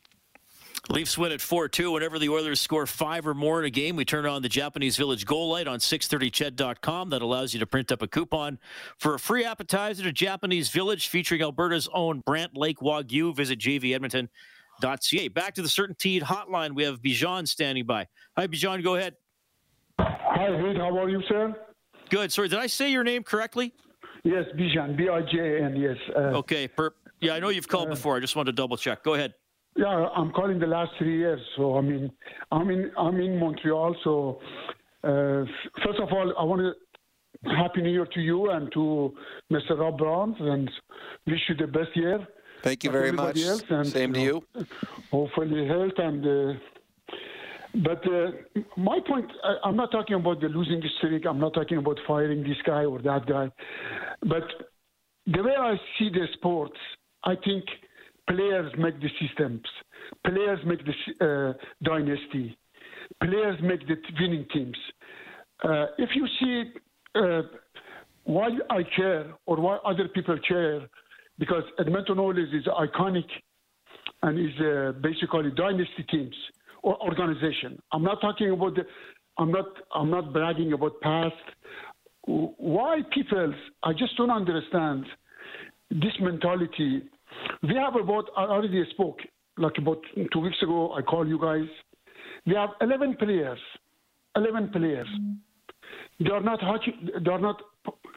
Leafs win at 4-2. Whenever the Oilers score five or more in a game, we turn on the Japanese Village goal light on 630ched.com. That allows you to print up a coupon for a free appetizer to Japanese Village featuring Alberta's own Brant Lake Wagyu. Visit jvedmonton.ca. Back to the CertainTeed hotline. We have Bijan standing by. Hi, Bijan. Go ahead. Hi, Reed. How are you, sir? Good. Sorry, did I say your name correctly? Yes, Bijan. B I J A N. Yes. Uh, Okay. Per- yeah, I know you've called before. I just wanted to double check. Go ahead. Yeah, I'm calling the last three years. So I mean, I'm in I'm in Montreal. So uh, first of all, I want to happy New Year to you and to Mr. Rob Brown, and wish you the best year. Thank you very much. Else, and, Same to you. Hopefully, health and. Uh, but uh, my point, I, I'm not talking about the losing streak. I'm not talking about firing this guy or that guy. But the way I see the sports, I think players make the systems. Players make the uh, dynasty. Players make the winning teams. Uh, if you see uh, why I care or why other people care, because Edmonton Oilers is iconic and is uh, basically dynasty teams or organization. I'm not talking about the. I'm not. I'm not bragging about past. Why people? I just don't understand this mentality. We have about. I already spoke like about two weeks ago. I called you guys. We have 11 players. 11 players. They are not. They are not.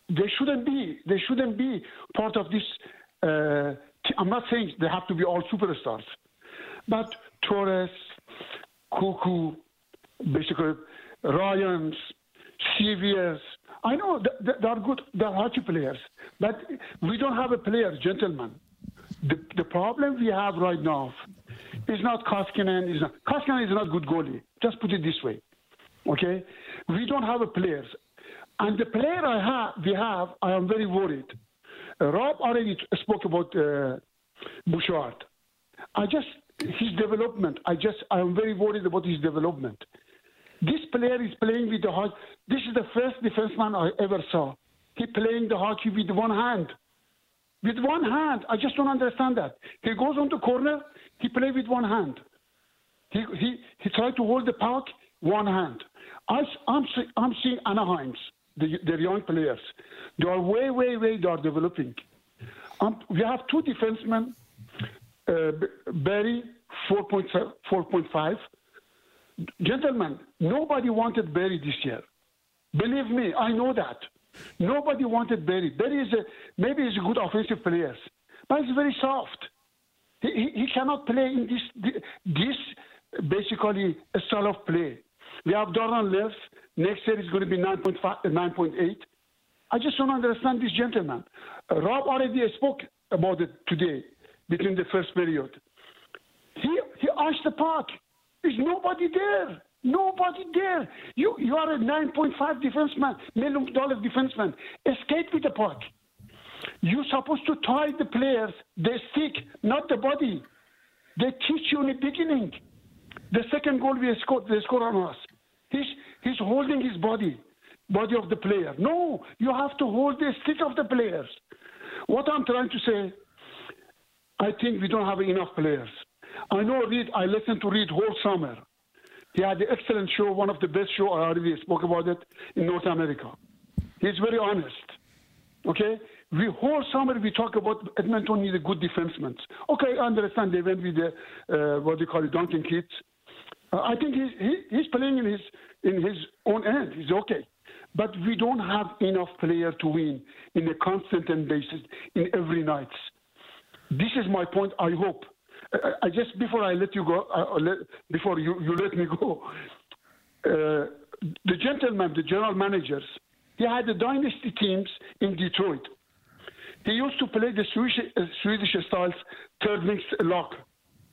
They shouldn't be. They shouldn't be part of this. Uh, I'm not saying they have to be all superstars, but Turris, Koekkoek, basically Ryans, CVS. I know they are good, they're hockey players, but we don't have a player, gentlemen. The, the problem we have right now is not Koskinen. Is not, Koskinen is not good goalie. Just put it this way, okay? We don't have a players, and the player I have, we have, I am very worried. Uh, Rob already spoke about uh, Bouchard. I just his development. I just I am very worried about his development. This player is playing with the hockey. This is the first defenseman I ever saw. He playing the hockey with one hand. With one hand. I just don't understand that. He goes on the corner, he plays with one hand. He, he, he tried to hold the puck, one hand. I, I'm, I'm seeing Anaheim's, the, their young players. They are way, way, way, they are developing. Um, we have two defensemen, uh, Barrie, 4.5. Gentlemen, nobody wanted Barrie this year. Believe me, I know that. Nobody wanted Barrie. Barrie is a, maybe he's a good offensive player, but he's very soft. He, he, cannot play in this, this basically style of play. We have Darnell Nurse. Next year is going to be 9.5, 9.8. I just don't understand this gentleman. Rob already spoke about it today between the first period. He, he asked the park. There's nobody there. Nobody there. You you are a 9.5 defenseman, million dollar defenseman. Escape with the puck. You're supposed to tie the players, the stick, not the body. They teach you in the beginning. The second goal we scored, they scored on us. He's he's holding his body, body of the player. No, you have to hold the stick of the players. What I'm trying to say, I think we don't have enough players. I know Reed. I listened to Reed whole summer. He had an excellent show, one of the best show. I already spoke about it in North America. He's very honest. Okay, we whole summer we talk about Edmonton need a good defenseman. Okay, I understand they went with the uh, what they call it, Duncan Keith. Uh, I think he's he, he's playing in his in his own end. He's okay, but we don't have enough player to win in a constant basis in every night. This is my point. I hope I just before I let you go, uh, let, before you, you let me go, uh, the gentleman, the general managers, he had the dynasty teams in Detroit. He used to play the Swedish, uh, Swedish styles third wing lock.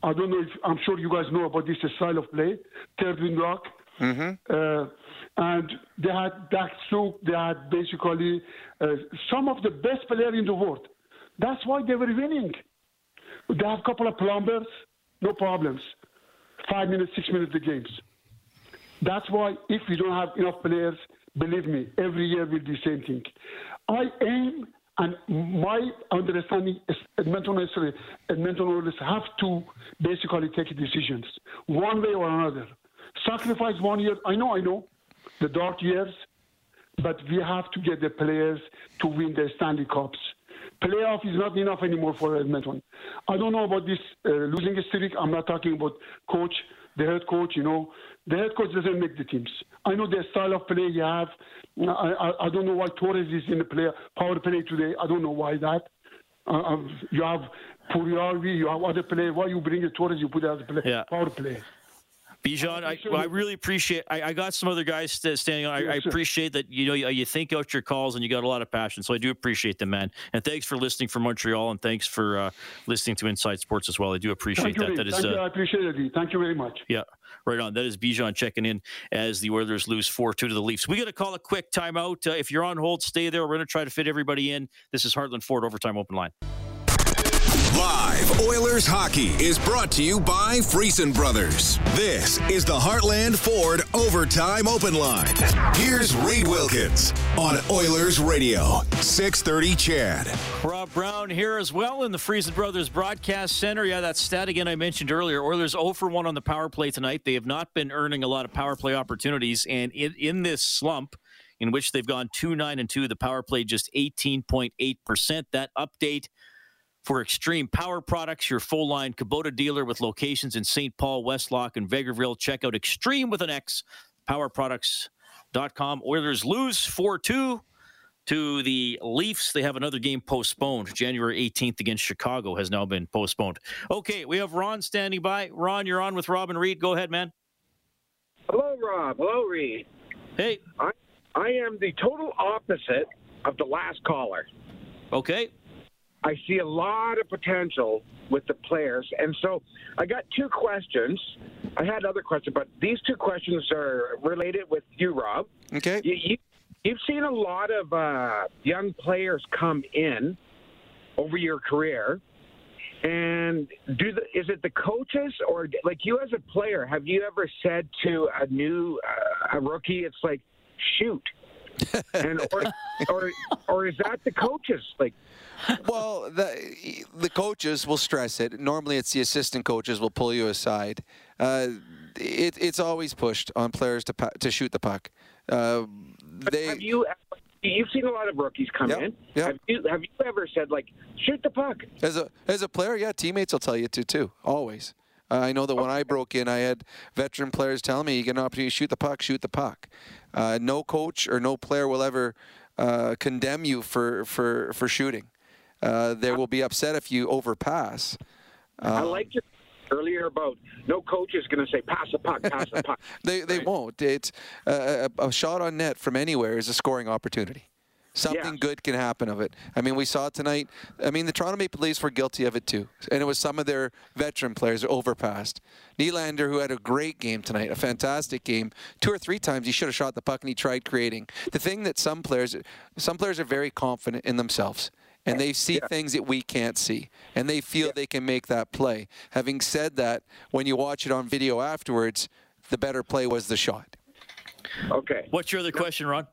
I don't know if I'm sure you guys know about this style of play, third wing lock. Mm-hmm. Uh, and they had Dax they had basically uh, some of the best players in the world. That's why they were winning. They have a couple of plumbers, no problems. Five minutes, six minutes the games. That's why if we don't have enough players, believe me, every year will be the same thing. I aim and my understanding is Edmonton Oilers, Edmonton have to basically take decisions, one way or another. Sacrifice one year, I know, I know, the dark years, but we have to get the players to win the Stanley Cups playoff is not enough anymore for Edmonton. I don't know about this uh, losing a streak. I'm not talking about coach, the head coach. You know, the head coach doesn't make the teams. I know the style of play you have. I, I, I don't know why Turris is in the play, power play today. I don't know why that. Uh, um, you have Puljujarvi, you have other players. Why you bring the Turris, you put a play, yeah. power play. Bijan, I, I really appreciate. I, I, got some other guys standing on. I, I, appreciate that you know you, you, think out your calls and you got a lot of passion. So I do appreciate them, man. And thanks for listening from Montreal, and thanks for uh, listening to Inside Sports as well. I do appreciate Thank that. You, that is, uh, I appreciate it. Thank you very much. Yeah, right on. That is Bijan checking in as the Oilers lose four two to the Leafs. We got to call a quick timeout. Uh, if you're on hold, stay there. We're going to try to fit everybody in. This is Heartland Ford overtime open line. Live Oilers hockey is brought to you by Friesen Brothers. This is the Heartland Ford Overtime Open Line. Here's Reed Wilkins on Oilers Radio, 630 CHED. Rob Brown here as well in the Friesen Brothers Broadcast Center. Yeah, that stat again I mentioned earlier. Oilers 0 for 1 on the power play tonight. They have not been earning a lot of power play opportunities, and in, in this slump, in which they've gone 2 9 and 2, the power play just 18.8%. That update for Extreme Power Products, your full line Kubota dealer with locations in St. Paul, Westlock, and Vegreville. Check out Extreme with an X, powerproducts.com. Oilers lose 4 2 to the Leafs. They have another game postponed. January 18th against Chicago has now been postponed. Okay, we have Ron standing by. Ron, you're on with Robin Reed. Go ahead, man. Hello, Rob. Hello, Reed. Hey. I, I am the total opposite of the last caller. Okay. I see a lot of potential with the players. And so I got two questions. I had other questions, but these two questions are related with you, Rob. Okay. You, you, you've seen a lot of uh, young players come in over your career. And do the, is it the coaches or like you as a player? Have you ever said to a new uh, a rookie, "It's like shoot," and or, or or is that the coaches? Like, well, the the coaches will stress it. Normally, it's the assistant coaches will pull you aside. Uh, it, it's always pushed on players to to shoot the puck. Uh, they, have you you've seen a lot of rookies come Yep, in? yep. Have you have you ever said like shoot the puck? As a as a player, yeah, teammates will tell you to too. Always. Uh, I know that when I broke in, I had veteran players telling me, "You get an opportunity to shoot the puck, shoot the puck." Uh, no coach or no player will ever uh, condemn you for for for shooting. Uh, they will be upset if you overpass. I Um, liked your earlier about no coach is going to say pass the puck, pass the puck. They they won't. It's uh, a, a shot on net from anywhere is a scoring opportunity. Something good can happen of it. I mean, we saw it tonight. I mean, the Toronto Maple Leafs were guilty of it too, and it was some of their veteran players that overpassed. Nylander, who had a great game tonight, a fantastic game, two or three times he should have shot the puck and he tried creating. The thing that some players, some players are very confident in themselves. And they see things that we can't see, and they feel they can make that play. Having said that, when you watch it on video afterwards, the better play was the shot. Okay. What's your other question, Ron?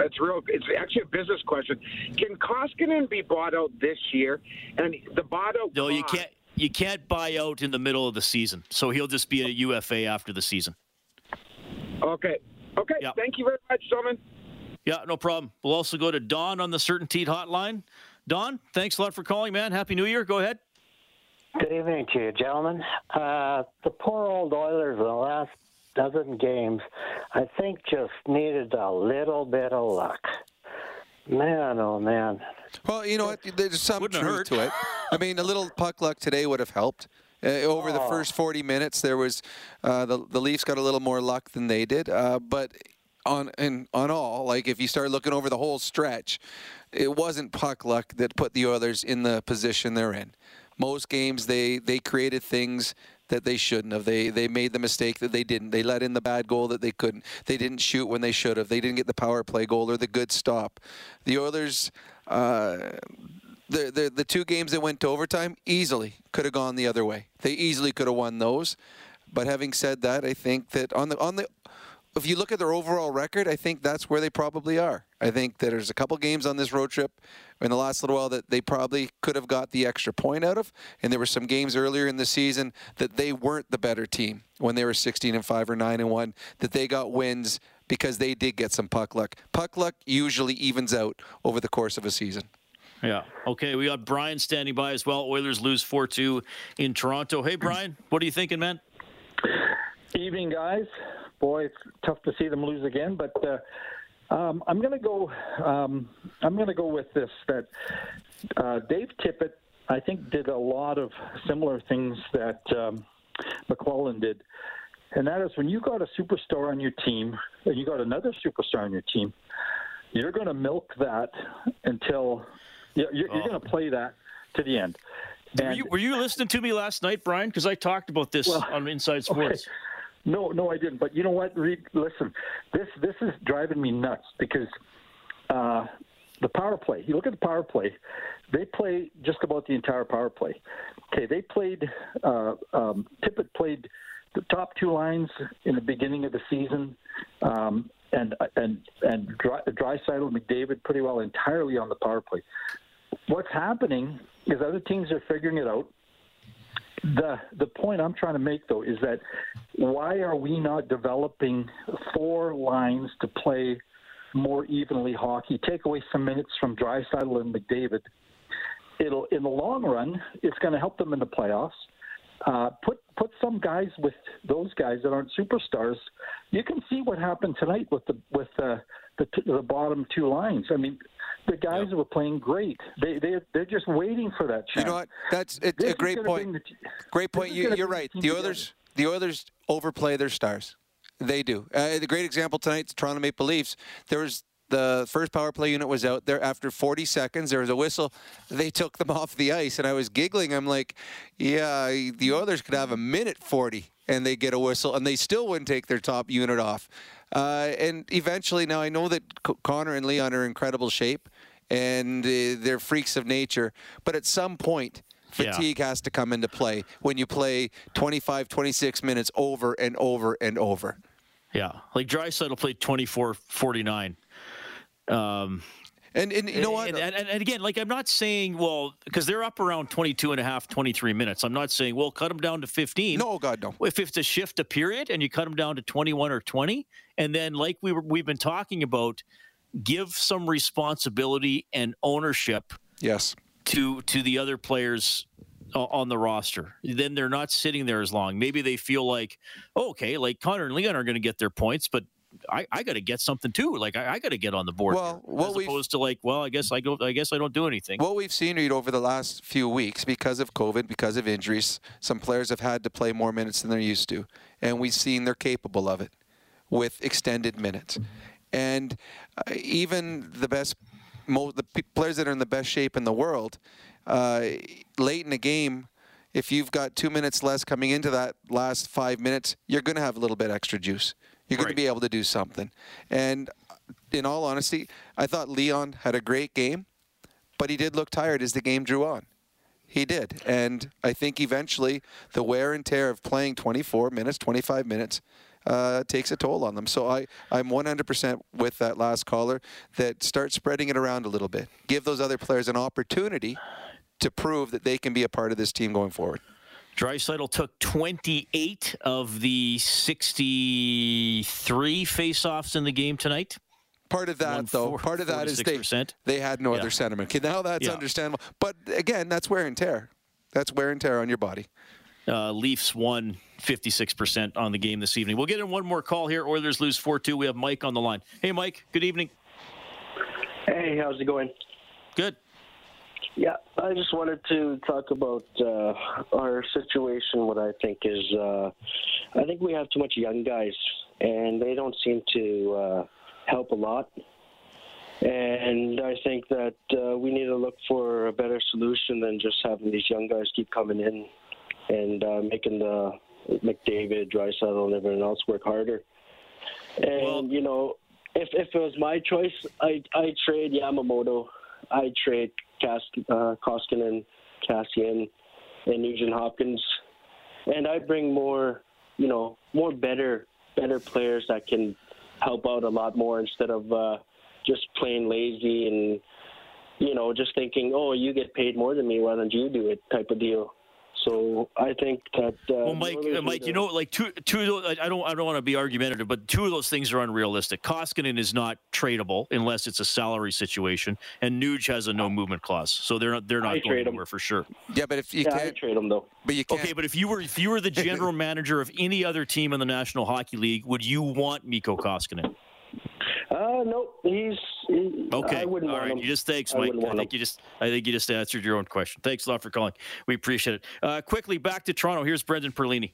It's real. It's actually a business question. Can Koskinen be bought out this year? And the bought out. No, you can't. You can't buy out in the middle of the season, so he'll just be a UFA after the season. Okay. Okay. Thank you very much, gentlemen. Yeah, no problem. We'll also go to Don on the Certainteed hotline. Don, thanks a lot for calling, man. Happy New Year. Go ahead. Good evening to you, gentlemen. Uh, the poor old Oilers in the last dozen games, I think, just needed a little bit of luck. Man, oh man. Well, you know what? There's some truth to it. I mean, a little puck luck today would have helped. Uh, over the Oh. first 40 minutes, there was uh, the the Leafs got a little more luck than they did. Uh, but on and on all, like if you start looking over the whole stretch, it wasn't puck luck that put the Oilers in the position they're in. Most games they they created things that they shouldn't have. They they made the mistake that they didn't. They let in the bad goal that they couldn't. They didn't shoot when they should have. They didn't get the power play goal or the good stop. The Oilers. Uh, the, the the two games that went to overtime easily could have gone the other way. They easily could have won those. But having said that, I think that on the on the if you look at their overall record, I think that's where they probably are. I think that there's a couple games on this road trip in the last little while that they probably could have got the extra point out of, and there were some games earlier in the season that they weren't the better team when they were 16 and 5 or 9 and 1 that they got wins because they did get some puck luck. Puck luck usually evens out over the course of a season. Yeah. Okay, we got Brian standing by as well. Oilers lose 4 2 in Toronto. Hey, Brian, what are you thinking, man? Evening, guys. Boy, it's tough to see them lose again, but uh, um, I'm going to go. Um, I'm going to go with this. That uh, Dave Tippett, I think, did a lot of similar things that um, McLellan did, and that is when you got a superstar on your team, and you got another superstar on your team, you're going to milk that until you're, you're, you're going to play that to the end. Were you, were you listening to me last night, Brian? Because I talked about this Well, on Inside Sports. No, no, I didn't. But you know what, Reed? Listen, this this is driving me nuts because uh, the power play. You look at the power play; they play just about the entire power play. Okay, they played. Uh, um, Tippett played the top two lines in the beginning of the season, um, and and and Dry, Draisaitl and McDavid pretty well entirely on the power play. What's happening is other teams are figuring it out. The the point I'm trying to make though is that why are we not developing four lines to play more evenly hockey? Take away some minutes from Draisaitl and McDavid. It'll in the long run, it's going to help them in the playoffs. Uh, put put some guys with those guys that aren't superstars. You can see what happened tonight with the with the the, the bottom two lines. I mean, the guys yep. were playing great. They they they're just waiting for that chance. You know what? That's it's a great point. great point. You, are right. The Oilers the Oilers overplay their stars. They do. Uh, the great example tonight, the Toronto Maple Leafs. There was the first power play unit was out there after 40 seconds there was a whistle they took them off the ice and i was giggling i'm like yeah the oilers could have a minute 40 and they get a whistle and they still wouldn't take their top unit off uh, and eventually now i know that connor and leon are in incredible shape and uh, they're freaks of nature but at some point fatigue yeah. has to come into play when you play 25 26 minutes over and over and over. Yeah, like Draisaitl played 24 49 um, and, and you know what? And, and, and, again, like I'm not saying, well, because they're up around 22 and a half, 23 minutes. I'm not saying, well, cut them down to 15. No, God, no. If it's a shift a period and you cut them down to 21 or 20, and then like we were, we've been talking about, give some responsibility and ownership. Yes. To to the other players on the roster. Then they're not sitting there as long. Maybe they feel like, oh, okay, like Connor and Leon are going to get their points, but I, I got to get something too. Like I, I got to get on the board. Well, what as opposed to like, well, I guess I go. I guess I don't do anything. What we've seen Reed over the last few weeks, because of COVID, because of injuries, some players have had to play more minutes than they're used to, and we've seen they're capable of it with extended minutes. And uh, even the best, mo- the p- players that are in the best shape in the world, uh, late in the game, if you've got two minutes less coming into that last five minutes, you're going to have a little bit extra juice. You're going right. to be able to do something. And in all honesty, I thought Leon had a great game, but he did look tired as the game drew on. He did. And I think eventually the wear and tear of playing 24 minutes, 25 minutes, uh, takes a toll on them. So I, I'm 100% with that last caller that start spreading it around a little bit. Give those other players an opportunity to prove that they can be a part of this team going forward. Draisaitl took 28 of the 63 faceoffs in the game tonight. Part of that, though, part of that is they, they had no yeah. other sentiment. Okay, now that's yeah. understandable. But again, that's wear and tear. That's wear and tear on your body. Uh, Leafs won 56% on the game this evening. We'll get in one more call here. Oilers lose 4 2. We have Mike on the line. Hey, Mike, good evening. Hey, how's it going? Good. Yeah, I just wanted to talk about uh, our situation. What I think is, uh, I think we have too much young guys, and they don't seem to uh, help a lot. And I think that uh, we need to look for a better solution than just having these young guys keep coming in and uh, making the McDavid, Draisaitl, and everyone else work harder. And well, you know, if if it was my choice, I I trade Yamamoto, I trade Kas, uh, Koskinen, Kassian, and Nugent Hopkins, and I bring more, you know, more better, better players that can help out a lot more instead of uh, just playing lazy and, you know, just thinking, oh, you get paid more than me, why don't you do it, type of deal. So I think that. Uh, well, Mike, uh, Mike, you know, like two, two of those, I don't, I don't want to be argumentative, but two of those things are unrealistic. Koskinen is not tradable unless it's a salary situation, and Nuge has a no movement clause, so they're not, they're not I going anywhere for sure. Yeah, but if you yeah, can't I trade them though. But you can't. Okay, but if you were, if you were the general manager of any other team in the National Hockey League, would you want Mikko Koskinen? Uh, no, he's he, okay. I wouldn't All right, him. you just thanks, Mike. I, I think him. you just I think you just answered your own question. Thanks a lot for calling. We appreciate it. Uh, quickly back to Toronto. Here's Brendan Perlini.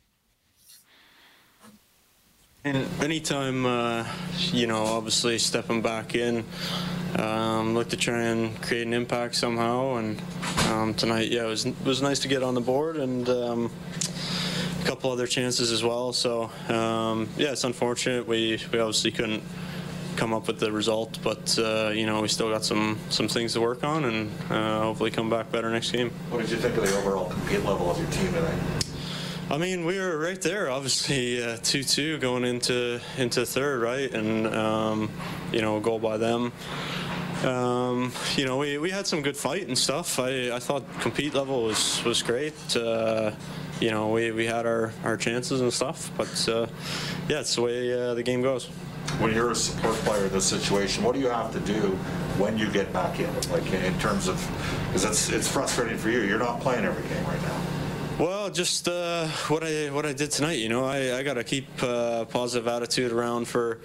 And anytime, uh, you know, obviously stepping back in, um, look to try and create an impact somehow. And um, tonight, yeah, it was it was nice to get on the board and. Um, a couple other chances as well. So um, yeah, it's unfortunate we we obviously couldn't come up with the result. But uh, you know, we still got some some things to work on, and uh, hopefully come back better next game. What did you think of the overall compete level of your team tonight? I mean, we were right there, obviously uh, two-two going into into third, right, and um, you know, goal by them. Um, you know, we, we had some good fight and stuff. I, I thought compete level was was great. Uh, you know, we, we had our, our chances and stuff, but uh, yeah, it's the way uh, the game goes. When you're a support player in this situation, what do you have to do when you get back in? Like in terms of, because it's it's frustrating for you. You're not playing every game right now. Well, just uh, what I what I did tonight. You know, I, I got to keep a positive attitude around for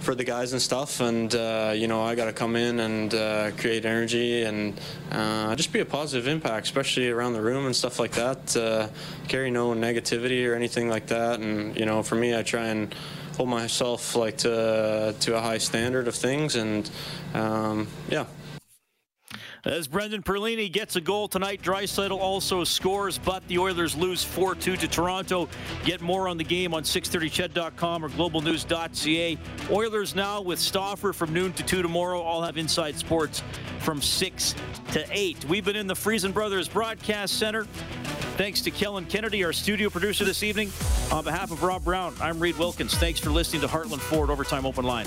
for the guys and stuff, and uh, you know, I got to come in and uh, create energy and uh, just be a positive impact, especially around the room and stuff like that. Uh, carry no negativity or anything like that, and you know, for me, I try and hold myself like to to a high standard of things, and um, yeah. As Brendan Perlini gets a goal tonight, Draisaitl also scores, but the Oilers lose 4-2 to Toronto. Get more on the game on 630ched.com or globalnews.ca. Oilers now with Stauffer from noon to 2 tomorrow. All have Inside Sports from 6 to 8. We've been in the Friesen Brothers Broadcast Center. Thanks to Kellen Kennedy, our studio producer this evening. On behalf of Rob Brown, I'm Reed Wilkins. Thanks for listening to Heartland Ford Overtime Open Line.